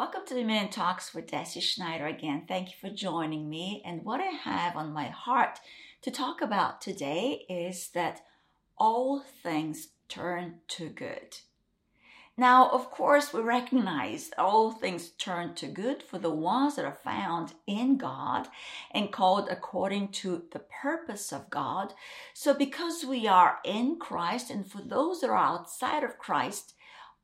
Welcome to Dominion Talks with Deci Schneider again. Thank you for joining me. And what I have on my heart to talk about today is that all things turn to good. Now, of course, we recognize all things turn to good for the ones that are found in God and called according to the purpose of God. So, because we are in Christ, and for those that are outside of Christ,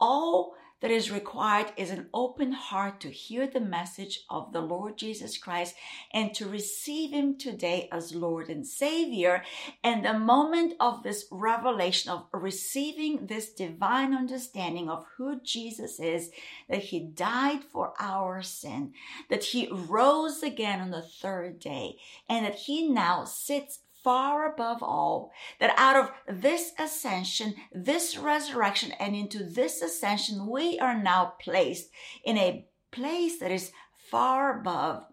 all that is required is an open heart to hear the message of the Lord Jesus Christ and to receive Him today as Lord and Savior. And the moment of this revelation of receiving this divine understanding of who Jesus is, that He died for our sin, that He rose again on the third day, and that He now sits far above all, that out of this ascension, this resurrection, and into this ascension, we are now placed in a place that is far above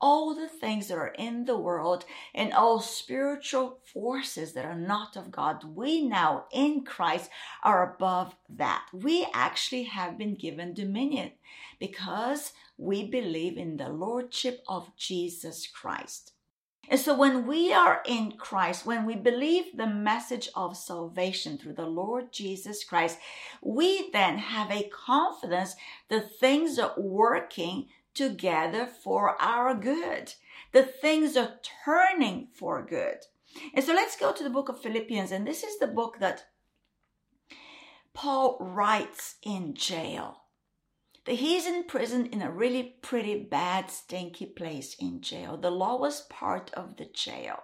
all the things that are in the world and all spiritual forces that are not of God. We now in Christ are above that. We actually have been given dominion because we believe in the Lordship of Jesus Christ. And so when we are in Christ, when we believe the message of salvation through the Lord Jesus Christ, we then have a confidence that things are working together for our good. The things are turning for good. And so let's go to the book of Philippians. And this is the book that Paul writes in jail that he's in prison in a really pretty bad, stinky place in jail. The lowest part of the jail.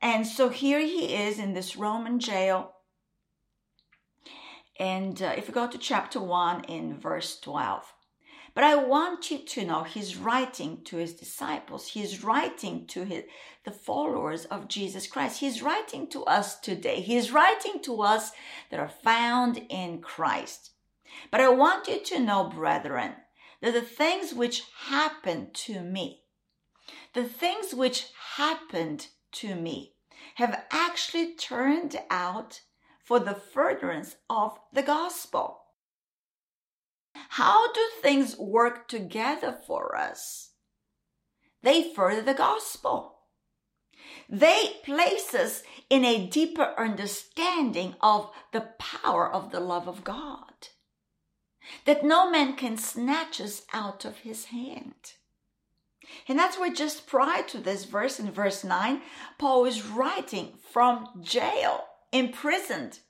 And so here he is in this Roman jail. And uh, if we go to chapter 1 in verse 12, but I want you to know he's writing to his disciples. He's writing to his, the followers of Jesus Christ. He's writing to us today. He's writing to us that are found in Christ. But I want you to know, brethren, that the things which happened to me, the things which happened to me, have actually turned out for the furtherance of the gospel. How do things work together for us? They further the gospel. They place us in a deeper understanding of the power of the love of God that no man can snatch us out of his hand. And that's where just prior to this verse in verse 9, Paul is writing from jail, imprisoned.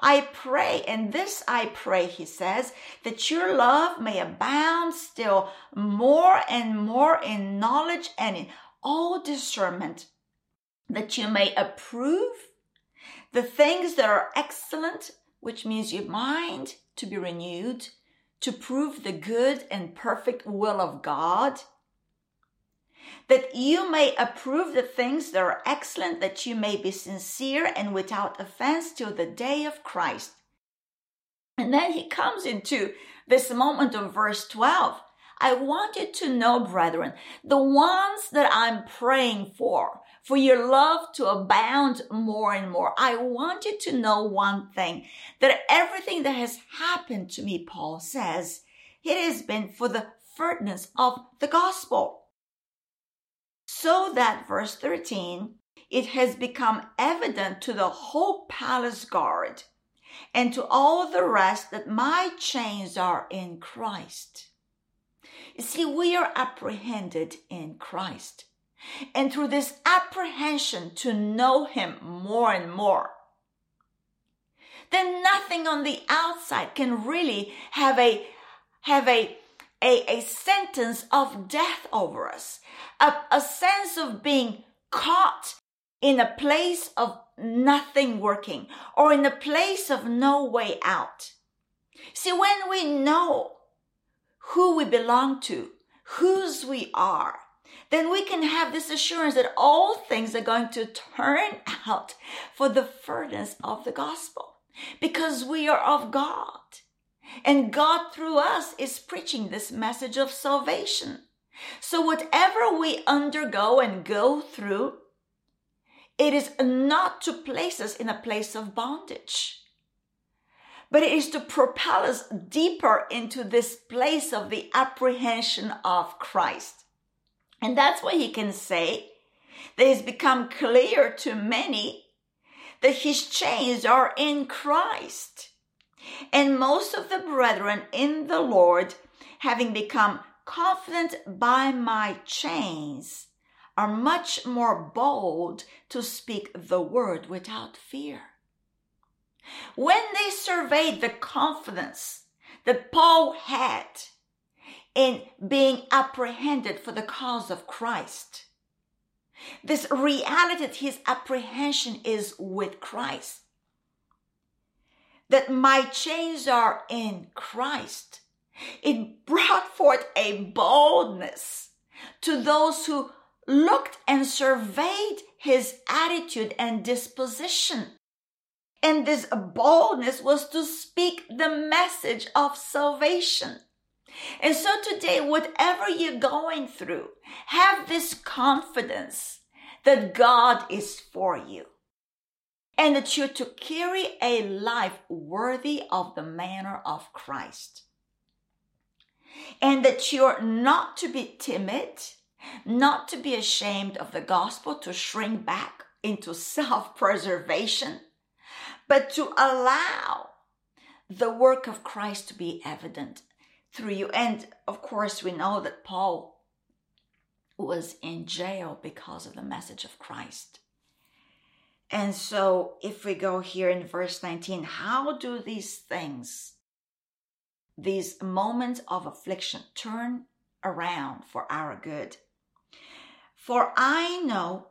I pray, and this I pray, he says, that your love may abound still more and more in knowledge and in all discernment, that you may approve the things that are excellent, which means your mind to be renewed, to prove the good and perfect will of God, that you may approve the things that are excellent, that you may be sincere and without offense till the day of Christ. And then he comes into this moment of verse 12. I want you to know, brethren, the ones that I'm praying for, for your love to abound more and more. I want you to know one thing that everything that has happened to me, Paul says, it has been for the furtherance of the gospel. So that, verse 13, it has become evident to the whole palace guard and to all the rest that my chains are in Christ. You see, we are apprehended in Christ. And through this apprehension to know Him more and more, then nothing on the outside can really have a, have a, a, a sentence of death over us, a, a sense of being caught in a place of nothing working or in a place of no way out. See, when we know who we belong to, whose we are, then we can have this assurance that all things are going to turn out for the furtherance of the gospel because we are of God. And God through us is preaching this message of salvation. So whatever we undergo and go through, it is not to place us in a place of bondage, but it is to propel us deeper into this place of the apprehension of Christ. And that's why he can say that it's become clear to many that his chains are in Christ. And most of the brethren in the Lord, having become confident by my chains, are much more bold to speak the word without fear. When they surveyed the confidence that Paul had in being apprehended for the cause of Christ, this reality that his apprehension is with Christ, that my chains are in Christ, it brought forth a boldness to those who looked and surveyed his attitude and disposition. And this boldness was to speak the message of salvation. And so today, whatever you're going through, have this confidence that God is for you and that you're to carry a life worthy of the manner of Christ. And that you're not to be timid, not to be ashamed of the gospel, to shrink back into self preservation, but to allow the work of Christ to be evident through you. And of course, we know that Paul was in jail because of the message of Christ. And so, if we go here in verse 19, how do these things, these moments of affliction, turn around for our good? For I know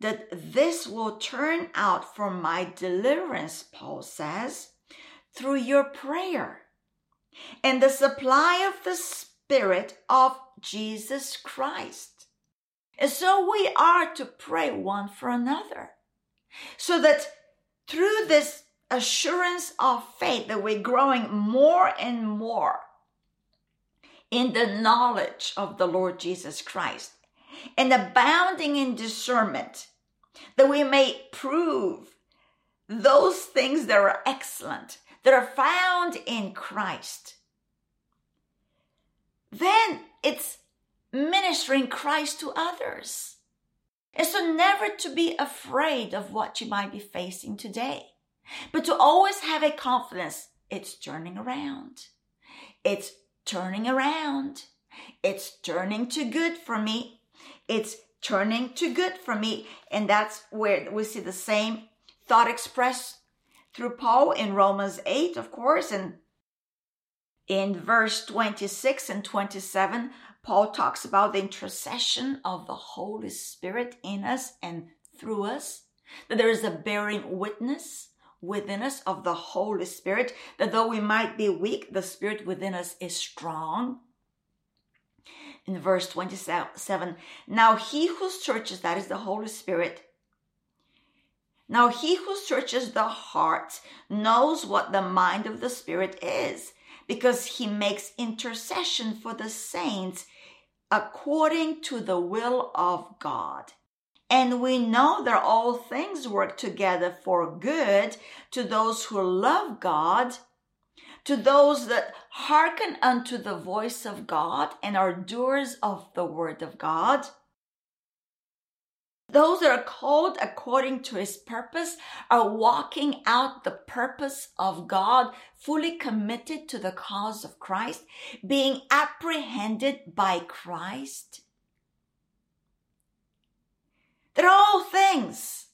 that this will turn out for my deliverance, Paul says, through your prayer and the supply of the Spirit of Jesus Christ. And so we are to pray one for another so that through this assurance of faith that we're growing more and more in the knowledge of the Lord Jesus Christ and abounding in discernment that we may prove those things that are excellent that are found in Christ, then it's ministering Christ to others. And so never to be afraid of what you might be facing today, but to always have a confidence it's turning around. It's turning around. It's turning to good for me. It's turning to good for me. And that's where we see the same thought expressed through Paul in Romans 8, of course, and in verse 26 and 27, Paul talks about the intercession of the Holy Spirit in us and through us, that there is a bearing witness within us of the Holy Spirit, that though we might be weak, the Spirit within us is strong. In verse 27, now he who searches, that is the Holy Spirit, now he who searches the heart knows what the mind of the Spirit is, because he makes intercession for the saints according to the will of God. And we know that all things work together for good to those who love God, to those that hearken unto the voice of God and are doers of the word of God. Those that are called according to his purpose are walking out the purpose of God, fully committed to the cause of Christ, being apprehended by Christ. That all things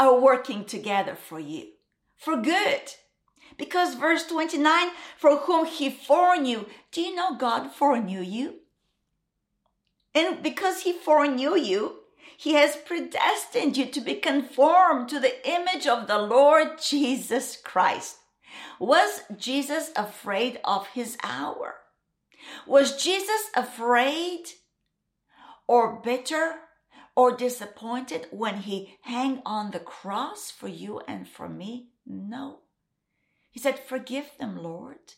are working together for you, for good. Because verse 29, for whom he foreknew, do you know God foreknew you? And because he foreknew you, he has predestined you to be conformed to the image of the Lord Jesus Christ. Was Jesus afraid of his hour? Was Jesus afraid or bitter or disappointed when he hung on the cross for you and for me? No. He said, Forgive them, Lord.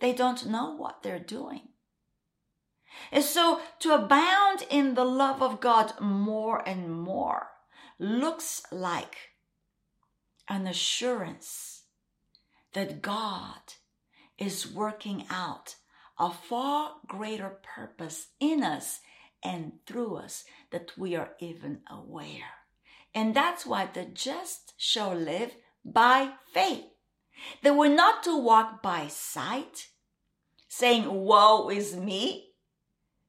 They don't know what they're doing. And so to abound in the love of God more and more looks like an assurance that God is working out a far greater purpose in us and through us that we are even aware. And that's why the just shall live by faith. That we're not to walk by sight, saying, Woe is me.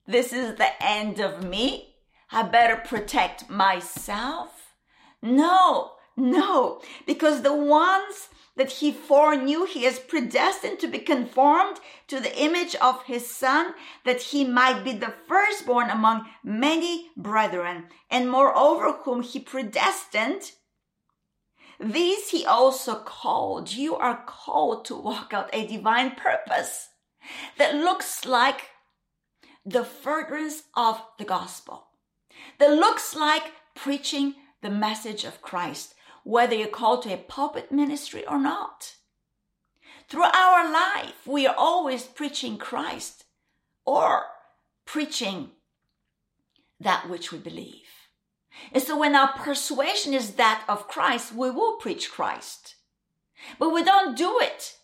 This is the end of me. I better protect myself. No, no, because the ones that he foreknew, he has predestined to be conformed to the image of his son, that he might be the firstborn among many brethren. And moreover, whom he predestined, these he also called. You are called to walk out a divine purpose that looks like the furtherance of the gospel, that looks like preaching the message of Christ, whether you're called to a pulpit ministry or not. Through our life, we are always preaching Christ or preaching that which we believe. And so when our persuasion is that of Christ, we will preach Christ. But we don't do it.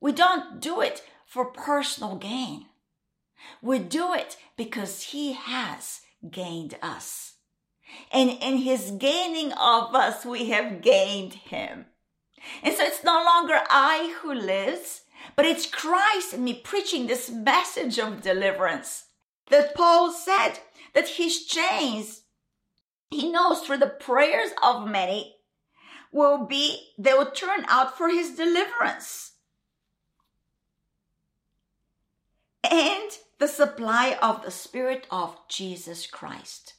We don't do it for personal gain. We do it because he has gained us. And in his gaining of us, we have gained him. And so it's no longer I who lives, but it's Christ and me preaching this message of deliverance. That Paul said that his chains, he knows through the prayers of many, will be, they will turn out for his deliverance. And the supply of the Spirit of Jesus Christ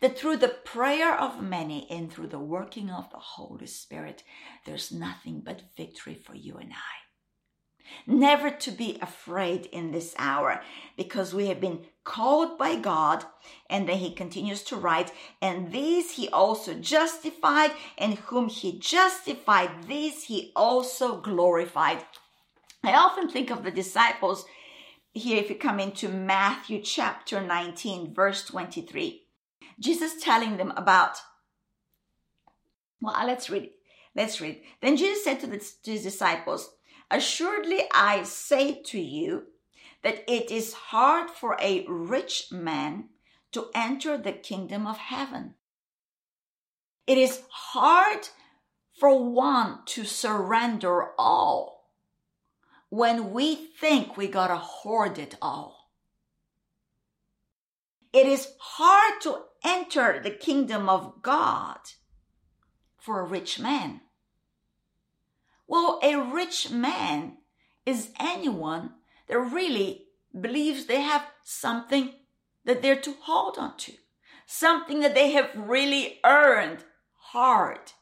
that through the prayer of many and through the working of the Holy Spirit, there's nothing but victory for you and I. Never to be afraid in this hour because we have been called by God. And then he continues to write, and these he also justified, and whom he justified, these he also glorified. I often think of the disciples here if you come into Matthew chapter 19, verse 23. Jesus telling them about, well, let's read Let's read. Then Jesus said to, the, to his disciples, Assuredly I say to you that it is hard for a rich man to enter the kingdom of heaven. It is hard for one to surrender all when we think we gotta hoard it all. It is hard to enter the kingdom of God for a rich man? Well, a rich man is anyone that really believes they have something that they're to hold on to, something that they have really earned hard,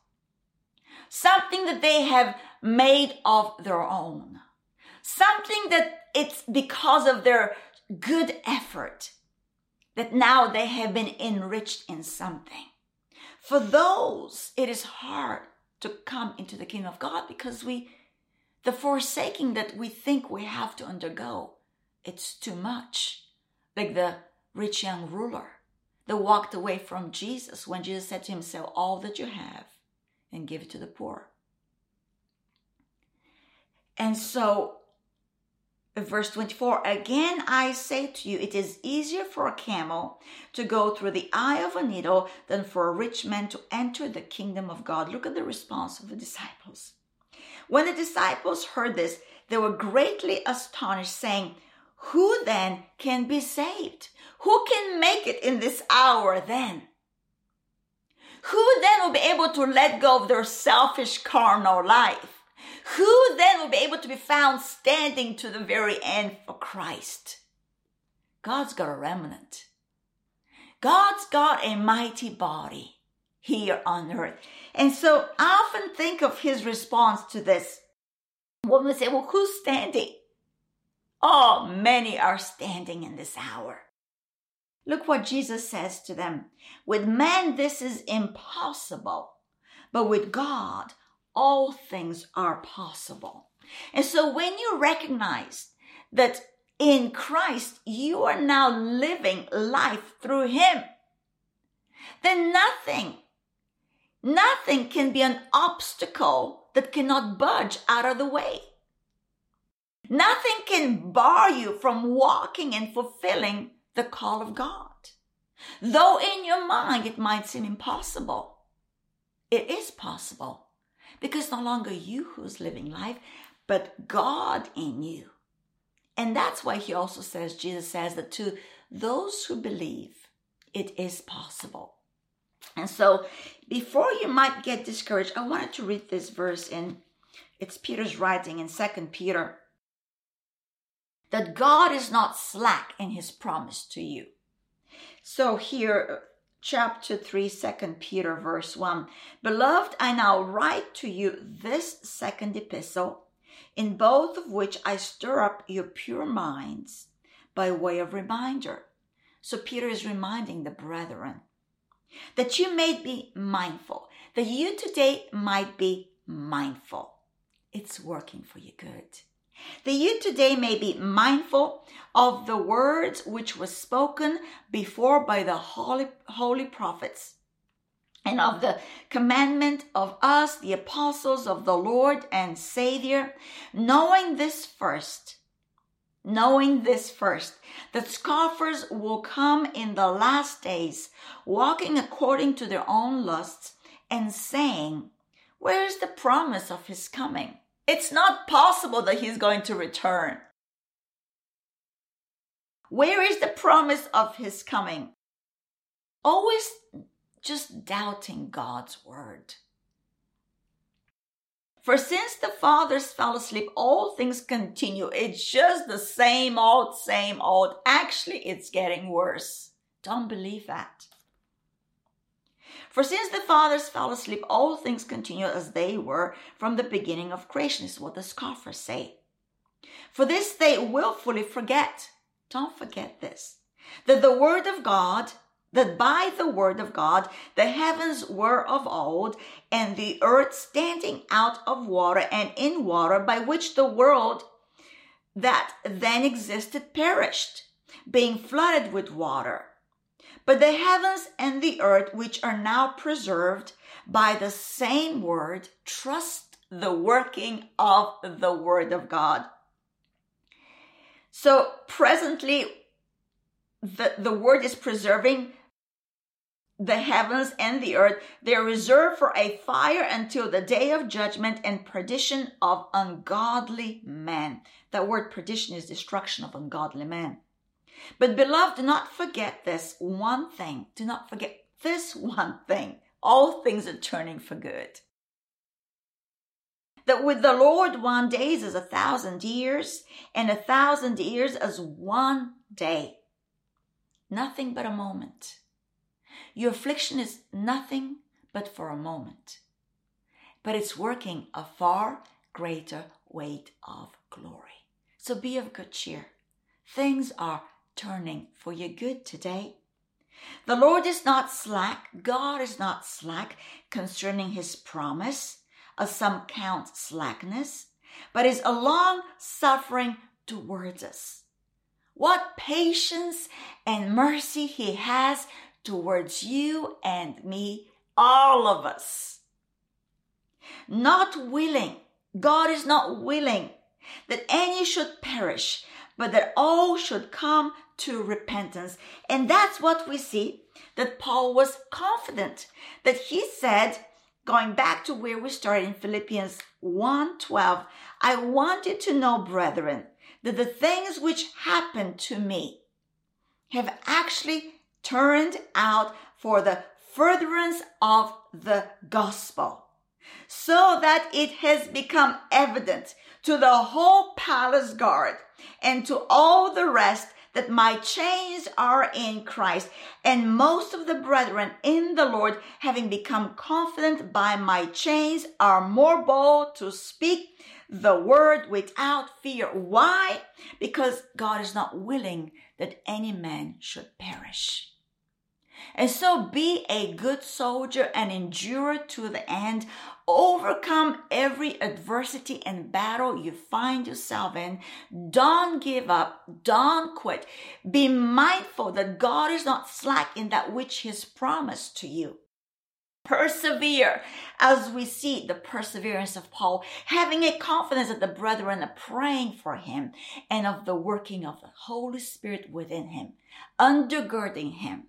something that they have made of their own, something that it's because of their good effort that now they have been enriched in something. For those, it is hard to come into the kingdom of God because we, the forsaking that we think we have to undergo, it's too much. Like the rich young ruler that walked away from Jesus when Jesus said to him, Sell all that you have and give it to the poor. And so verse 24 again i say to you it is easier for a camel to go through the eye of a needle than for a rich man to enter the kingdom of god. Look at the response of the disciples. When the disciples heard this they were greatly astonished saying who then can be saved? Who can make it in this hour then? Who then will be able to let go of their selfish carnal life who then will be able to be found standing to the very end for Christ? God's got a remnant. God's got a mighty body here on earth. And so I often think of his response to this. We say, well, who's standing? Oh, many are standing in this hour. Look what Jesus says to them. With man, this is impossible, but with God, all things are possible. And so when you recognize that in Christ you are now living life through Him, then nothing, nothing can be an obstacle that cannot budge out of the way. Nothing can bar you from walking and fulfilling the call of God. Though in your mind it might seem impossible, it is possible because no longer you who's living life, but God in you. And that's why he also says, Jesus says that to those who believe, it is possible. And so, before you might get discouraged, I wanted to read this verse in it's Peter's writing in Second Peter that God is not slack in his promise to you. So here chapter 3 2 Peter verse 1 Beloved, I now write to you this second epistle, in both of which I stir up your pure minds by way of reminder. So Peter is reminding the brethren that you may be mindful, that you today might be mindful. It's working for you good. That you today may be mindful of the words which were spoken before by the holy, holy prophets and of the commandment of us, the apostles of the Lord and Savior, knowing this first, knowing this first, that scoffers will come in the last days, walking according to their own lusts, and saying, Where is the promise of his coming? It's not possible that he's going to return. Where is the promise of his coming? Always just doubting God's word. For since the fathers fell asleep, all things continue. It's just the same old, same old. Actually, it's getting worse. Don't believe that. For since the fathers fell asleep, all things continue as they were from the beginning of creation, is what the scoffers say. For this they willfully forget. Don't forget this. That the word of God that by the word of God the heavens were of old, and the earth standing out of water and in water, by which the world that then existed perished, being flooded with water. But the heavens and the earth, which are now preserved by the same word, trust the working of the word of God. So presently, the, the word is preserving the heavens and the earth. They are reserved for a fire until the day of judgment and perdition of ungodly men. That word perdition is destruction of ungodly men. But beloved, do not forget this one thing. Do not forget this one thing. All things are turning for good. That with the Lord one day is a thousand years, and a thousand years as one day. Nothing but a moment. Your affliction is nothing but for a moment, but it's working a far greater weight of glory. So be of good cheer. Things are turning for your good today. The Lord is not slack, God is not slack concerning his promise, as some count slackness, but is a long suffering towards us. What patience and mercy he has towards you and me, all of us. Not willing, God is not willing that any should perish, but that all should come to repentance. And that's what we see that Paul was confident that he said, going back to where we started in Philippians 1:12, I wanted to know, brethren, that the things which happened to me have actually turned out for the furtherance of the gospel, so that it has become evident to the whole palace guard and to all the rest that my chains are in Christ. And most of the brethren in the Lord, having become confident by my chains, are more bold to speak the word without fear. Why? Because God is not willing that any man should perish. And so be a good soldier and endure to the end. Overcome every adversity and battle you find yourself in. Don't give up. Don't quit. Be mindful that God is not slack in that which He's promised to you. persevere as we see the perseverance of Paul, having a confidence that the brethren are praying for him and of the working of the Holy Spirit within him, undergirding him.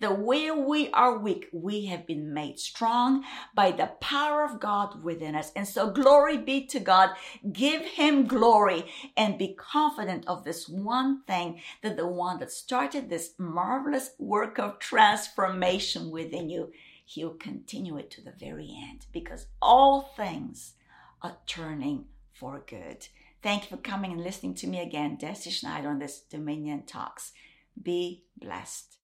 The way we are weak, we have been made strong by the power of God within us. And so glory be to God. Give him glory and be confident of this one thing that the one that started this marvelous work of transformation within you He'll continue it to the very end because all things are turning for good. Thank you for coming and listening to me again, Deci Schneider, on this Dominion Talks. Be blessed.